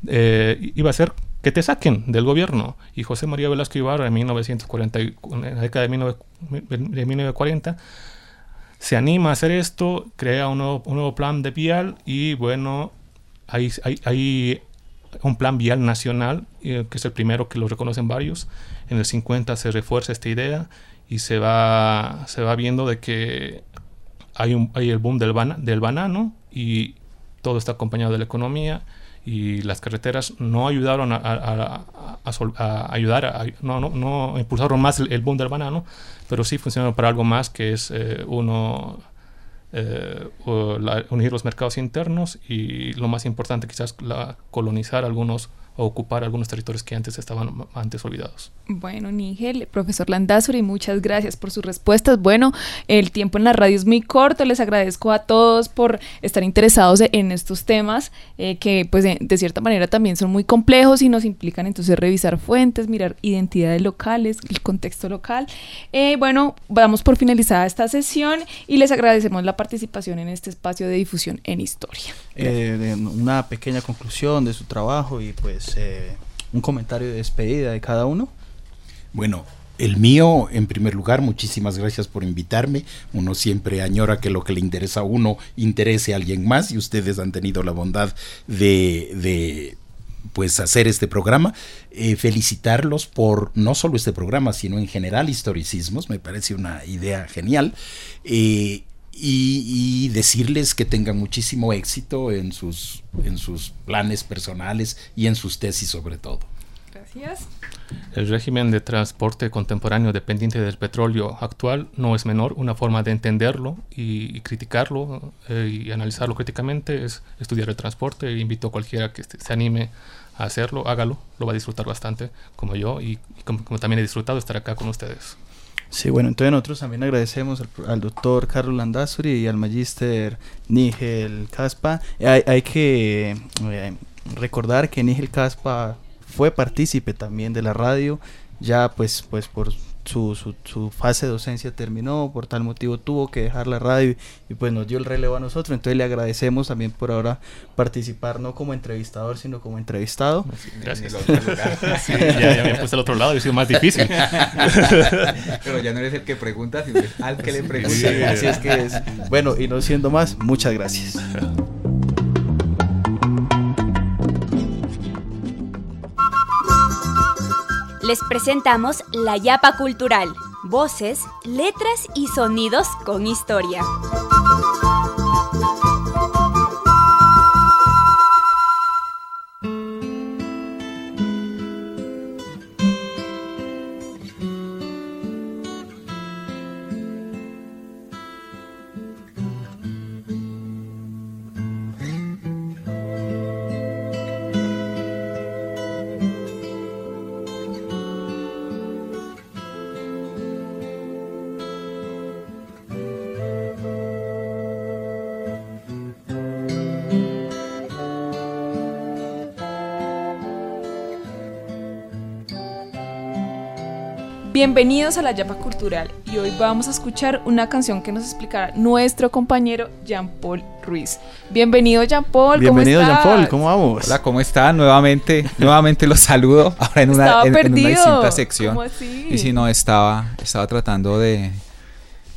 eh, iba a ser que te saquen del gobierno. Y José María Velasco Ibarra en, 1940, en la década de, 1940 se anima a hacer esto, crea un nuevo, plan de vial y bueno, hay, hay, un plan vial nacional, eh, que es el primero que lo reconocen varios. En el 50 se refuerza esta idea y se va, se va viendo de que hay, un, hay el boom del, del banano y todo está acompañado de la economía y las carreteras no ayudaron a, ayudar, no, no, impulsaron más el, boom del banano, pero sí funcionaron para algo más que es eh, uno eh, unir los mercados internos y lo más importante quizás la, colonizar algunos ocupar algunos territorios que antes estaban antes olvidados. Bueno, Nigel, profesor Landazuri, muchas gracias por sus respuestas. Bueno, el tiempo en la radio es muy corto, les agradezco a todos por estar interesados en estos temas eh, que pues de, de, cierta manera también son muy complejos y nos implican entonces revisar fuentes, mirar identidades locales, el contexto local. Eh, bueno, vamos por finalizada esta sesión y les agradecemos la participación en este espacio de difusión en historia. Eh, una pequeña conclusión de su trabajo y pues eh, un comentario de despedida de cada uno. Bueno, el mío, en primer lugar, muchísimas gracias por invitarme. Uno siempre añora que lo que le interesa a uno interese a alguien más y ustedes han tenido la bondad de, de pues hacer este programa. Eh, felicitarlos por no solo este programa, sino en general historicismos. Me parece una idea genial. Eh, y, y, decirles que tengan muchísimo éxito en sus, en sus planes personales y en sus tesis sobre todo. Gracias. El régimen de transporte contemporáneo dependiente del petróleo actual no es menor. Una forma de entenderlo y, y criticarlo eh, y analizarlo críticamente es estudiar el transporte. Invito a cualquiera que se anime a hacerlo, hágalo, lo va a disfrutar bastante como yo y, y como, como también he disfrutado estar acá con ustedes. Sí, bueno, entonces nosotros también agradecemos al, al doctor Carlos Landazuri y al magíster Nigel Caspa. Hay, que eh, recordar que Nigel Caspa fue partícipe también de la radio, ya pues, pues por su, su, su, fase de docencia terminó, por tal motivo tuvo que dejar la radio y, y, pues nos dio el relevo a nosotros, entonces le agradecemos también por ahora participar no como entrevistador, sino como entrevistado. Gracias. sí, ya, ya, me puse al otro lado y ha sido más difícil. Pero ya no eres el que pregunta, sino al que le pregunta. Sí, así es que es. Bueno, y no siendo más, muchas gracias. Les presentamos La Yapa Cultural, voces, letras y sonidos con historia. Bienvenidos a la Yapa Cultural y hoy vamos a escuchar una canción que nos explicará nuestro compañero Jean-Paul Ruiz. Bienvenido Jean-Paul. Bienvenido Jean-Paul, ¿cómo vamos? Hola, ¿cómo están? Nuevamente, nuevamente los saludo ahora en una, en, en, una distinta sección. ¿Cómo así? Y si no, estaba, estaba tratando de,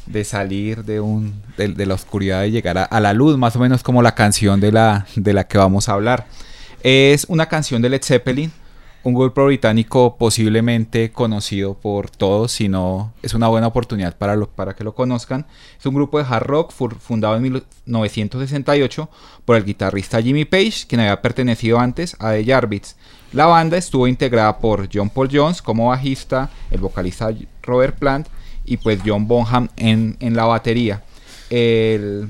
de salir de, un, de, de la oscuridad y llegar a, a, la luz, más o menos como la canción de la, de la que vamos a hablar. Es una canción de Led Zeppelin un grupo británico posiblemente conocido por todos, si no es una buena oportunidad para, lo, para que lo conozcan. Es un grupo de hard rock fundado en 1968 por el guitarrista Jimmy Page, quien había pertenecido antes a The Yardbirds. La banda estuvo integrada por John Paul Jones como bajista, el vocalista Robert Plant y pues John Bonham en, en la batería. El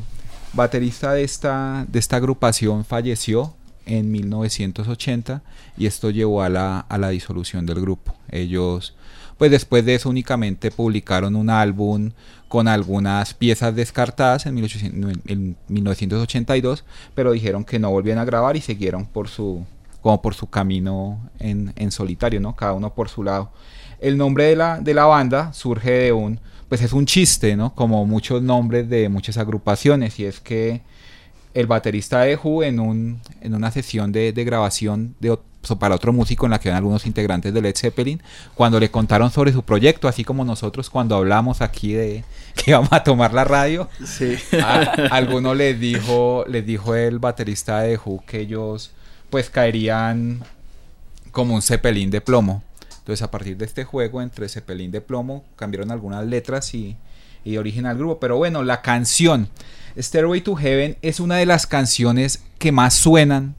baterista de esta, de esta agrupación falleció en 1980 y esto llevó a la, a la disolución del grupo. Ellos, pues después de eso únicamente publicaron un álbum con algunas piezas descartadas en, 1800, en 1982, pero dijeron que no volvían a grabar y siguieron por su, como por su camino en, en solitario, ¿no? Cada uno por su lado. El nombre de la, de la banda surge de un, pues es un chiste, ¿no? Como muchos nombres de muchas agrupaciones, y es que el baterista de Who en, un, en una sesión de, de grabación de, para otro músico en la que eran algunos integrantes de Led Zeppelin, cuando le contaron sobre su proyecto, así como nosotros cuando hablamos aquí de que íbamos a tomar la radio, sí. a, alguno les dijo, les dijo el baterista de Who que ellos pues caerían como un Zeppelin de plomo. Entonces a partir de este juego entre Zeppelin de plomo cambiaron algunas letras y, y origen al grupo. Pero bueno, la canción Stairway to Heaven es una de las canciones que más suenan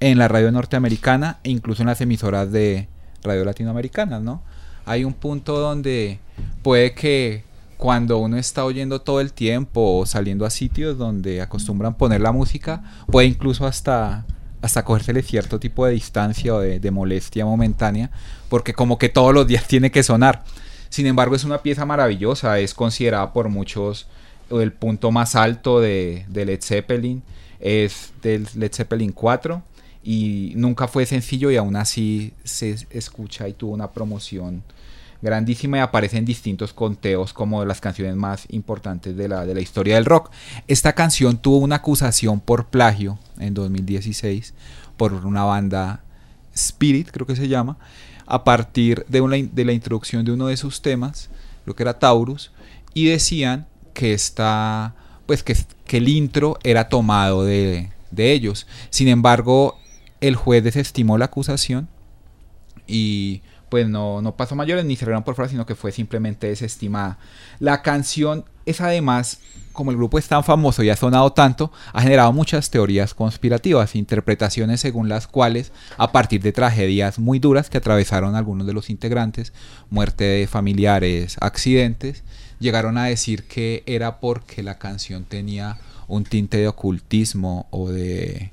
en la radio norteamericana e incluso en las emisoras de radio latinoamericanas, ¿no? Hay un punto donde puede que cuando uno está oyendo todo el tiempo o saliendo a sitios donde acostumbran poner la música, puede incluso hasta hasta cogérsele cierto tipo de distancia o de, molestia momentánea, porque como que todos los días tiene que sonar. Sin embargo, es una pieza maravillosa, es considerada por muchos el punto más alto de, de Led Zeppelin, es del Led Zeppelin 4 y nunca fue sencillo y aún así se escucha y tuvo una promoción grandísima y aparece en distintos conteos como las canciones más importantes de la, de la historia del rock. Esta canción tuvo una acusación por plagio en 2016 por una banda Spirit, creo que se llama, a partir de, una, de la introducción de uno de sus temas, lo que era Taurus, y decían que esta, pues que, que el intro era tomado de, de ellos. Sin embargo, el juez desestimó la acusación y pues no, no pasó mayores ni se arreglaron por fuera, sino que fue simplemente desestimada. La canción es además, como el grupo es tan famoso y ha sonado tanto, ha generado muchas teorías conspirativas, interpretaciones según las cuales, a partir de tragedias muy duras que atravesaron algunos de los integrantes, muerte de familiares, accidentes, llegaron a decir que era porque la canción tenía un tinte de ocultismo o de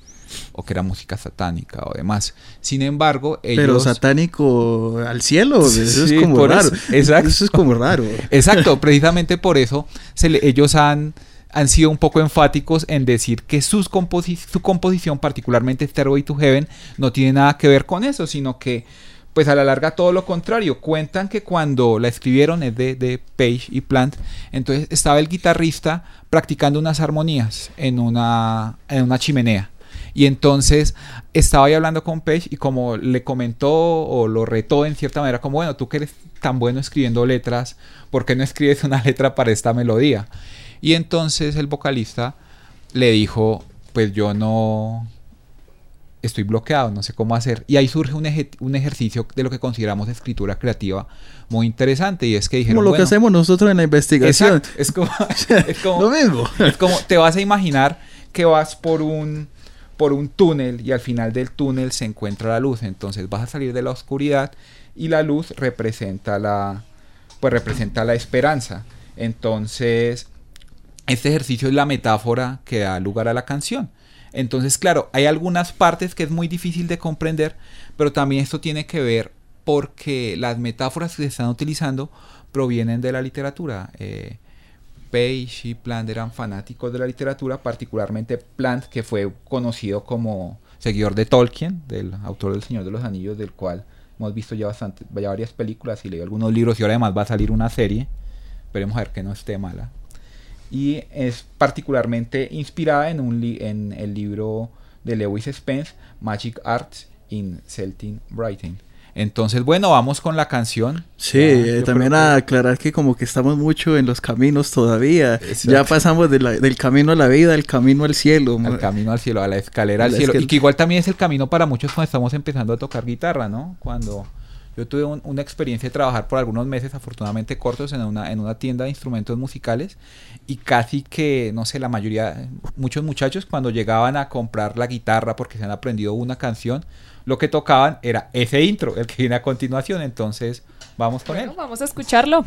o que era música satánica o demás. Sin embargo, ellos... Pero satánico al cielo, eso es como raro. exacto. Eso es como raro. Exacto, precisamente por eso ellos han, han sido un poco enfáticos en decir que sus su composición, particularmente Stairway to Heaven, no tiene nada que ver con eso, sino que pues a la larga todo lo contrario. Cuentan que cuando la escribieron es de, de, Page y Plant, entonces estaba el guitarrista practicando unas armonías en una, en una chimenea. Y entonces estaba ahí hablando con Page y como le comentó o lo retó en cierta manera, como bueno, tú que eres tan bueno escribiendo letras, ¿por qué no escribes una letra para esta melodía? Y entonces el vocalista le dijo, pues yo no estoy bloqueado, no sé cómo hacer. Y ahí surge un, un ejercicio de lo que consideramos escritura creativa muy interesante. Y es que dijeron. Como lo que hacemos nosotros en la investigación. es como, es como lo mismo. Es como te vas a imaginar que vas por un por un túnel y al final del túnel se encuentra la luz. Entonces vas a salir de la oscuridad y la luz representa la, pues representa la esperanza. Entonces, este ejercicio es la metáfora que da lugar a la canción. Entonces, claro, hay algunas partes que es muy difícil de comprender, pero también esto tiene que ver porque las metáforas que se están utilizando provienen de la literatura. Eh, Page y Plant eran fanáticos de la literatura, particularmente Plant, que fue conocido como seguidor de Tolkien, del autor del Señor de los Anillos, del cual hemos visto ya, bastante, ya varias películas y leído algunos libros y ahora además va a salir una serie. Esperemos a ver que no esté mala. Y es particularmente inspirada en, un en el libro de Lewis Spence, Magic Arts in Celtic Writing. Entonces, bueno, vamos con la canción. Sí, eh, también a aclarar que como que estamos mucho en los caminos todavía. Ya pasamos del camino a la vida, al camino al cielo. Al camino al cielo, a la escalera al cielo. Y que igual también es el camino para muchos cuando estamos empezando a tocar guitarra, ¿no? Cuando yo tuve una experiencia de trabajar por algunos meses, afortunadamente cortos, en una, en una tienda de instrumentos musicales y casi que, no sé, la mayoría, muchos muchachos cuando llegaban a comprar la guitarra porque se han aprendido una canción, lo que tocaban era ese intro, el que viene a continuación. Entonces, vamos con él. Vamos a escucharlo.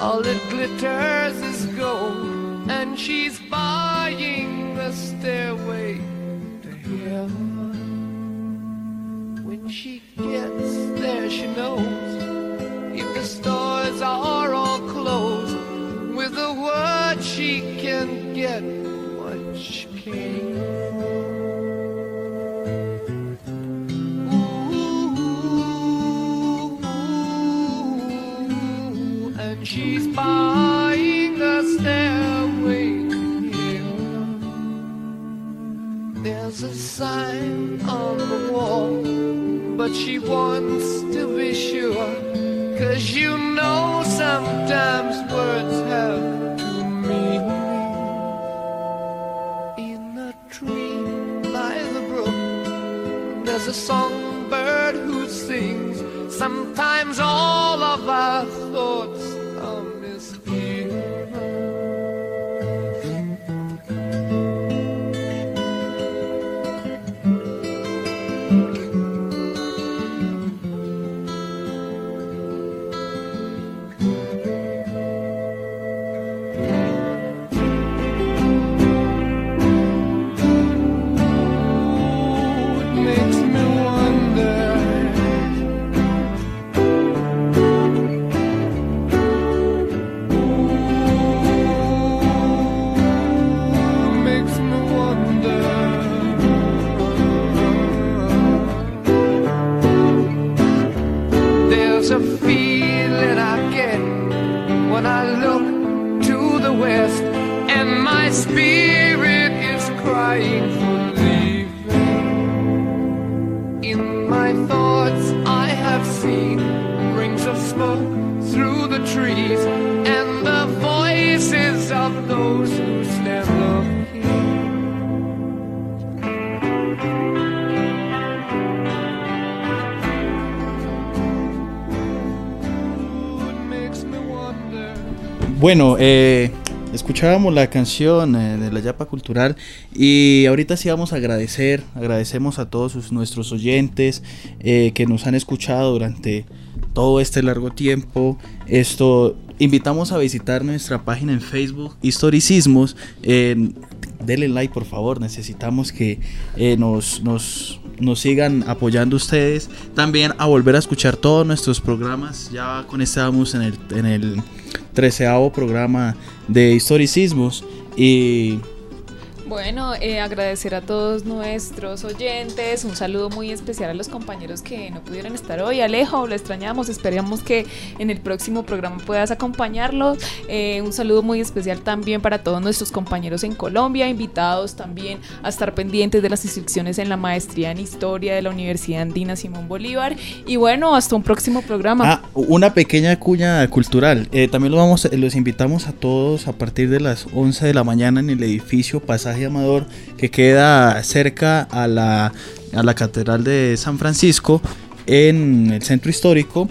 All that glitters is gold, and she's buying the stairway to heaven. When she gets there, she knows. But she wants to be sure. Cause you know sometimes words have two meanings. In a tree by the brook, there's a songbird who sings. Sometimes all of our In my thoughts, I have seen rings of smoke through the trees, and the voices of those who stand looking. Bueno, eh, escuchábamos la canción eh, de la Yapa Cultural y ahorita sí vamos a agradecer, agradecemos a todos nuestros oyentes eh, que nos han escuchado durante todo este largo tiempo. Esto, invitamos a visitar nuestra página en Facebook, Historicismos. denle like por favor, necesitamos que eh, nos, nos sigan apoyando ustedes. También a volver a escuchar todos nuestros programas. Ya con este vamos en el, en el treceavo programa de historicismos. Y Bueno, eh, agradecer a todos nuestros oyentes, un saludo muy especial a los compañeros que no pudieron estar hoy. Alejo, lo extrañamos, esperamos que en el próximo programa puedas acompañarlos. Eh, un saludo muy especial también para todos nuestros compañeros en Colombia, invitados también a estar pendientes de las instrucciones en la maestría en historia de la Universidad Andina Simón Bolívar. Y bueno, hasta un próximo programa. Ah, una pequeña cuña cultural. Eh, también los, vamos, los invitamos a todos a partir de las 11 de la mañana en el edificio Pasaje Amador que queda cerca a la, a la Catedral de San Francisco en el centro histórico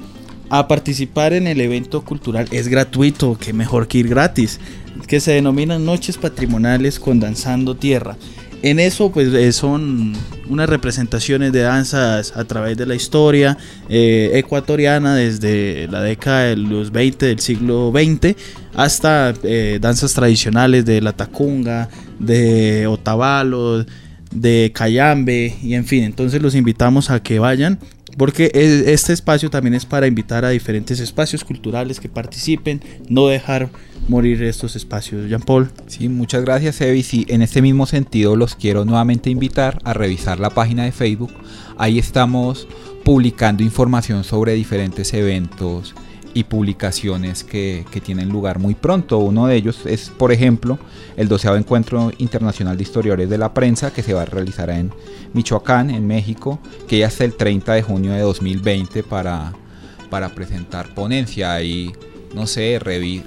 a participar en el evento cultural. Es gratuito, que mejor que ir gratis, que se denomina Noches Patrimoniales con Danzando Tierra. En eso pues eh, son unas representaciones de danzas a través de la historia eh, ecuatoriana desde la década de los 20 del siglo XX hasta eh, danzas tradicionales de la tacunga, de otavalo, de cayambe y en fin, entonces los invitamos a que vayan porque este espacio también es para invitar a diferentes espacios culturales que participen, no dejar morir estos espacios. Jean Paul. Sí, muchas gracias, Evis. Y en este mismo sentido, los quiero nuevamente invitar a revisar la página de Facebook. Ahí estamos publicando información sobre diferentes eventos y publicaciones que, que tienen lugar muy pronto. Uno de ellos es, por ejemplo, el 12 Encuentro Internacional de Historiadores de la Prensa, que se va a realizar en Michoacán, en México, que ya hasta el 30 de junio de 2020 para, para presentar ponencia y no sé,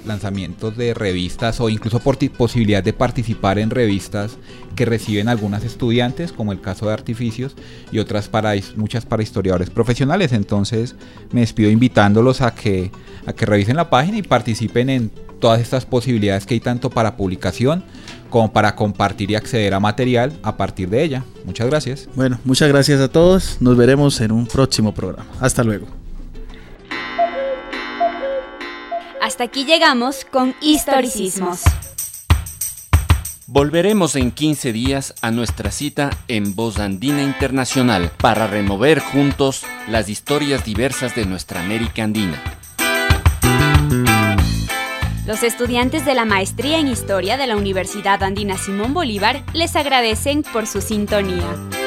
lanzamientos de revistas o incluso por posibilidad de participar en revistas que reciben algunas estudiantes, como el caso de Artificios, y otras para muchas para historiadores profesionales. Entonces me despido invitándolos a que, a que revisen la página y participen en todas estas posibilidades que hay tanto para publicación como para compartir y acceder a material a partir de ella. Muchas gracias. Bueno, muchas gracias a todos. Nos veremos en un próximo programa. Hasta luego. Hasta aquí llegamos con historicismos. Volveremos en 15 días a nuestra cita en Voz Andina Internacional para remover juntos las historias diversas de nuestra América Andina. Los estudiantes de la maestría en historia de la Universidad Andina Simón Bolívar les agradecen por su sintonía.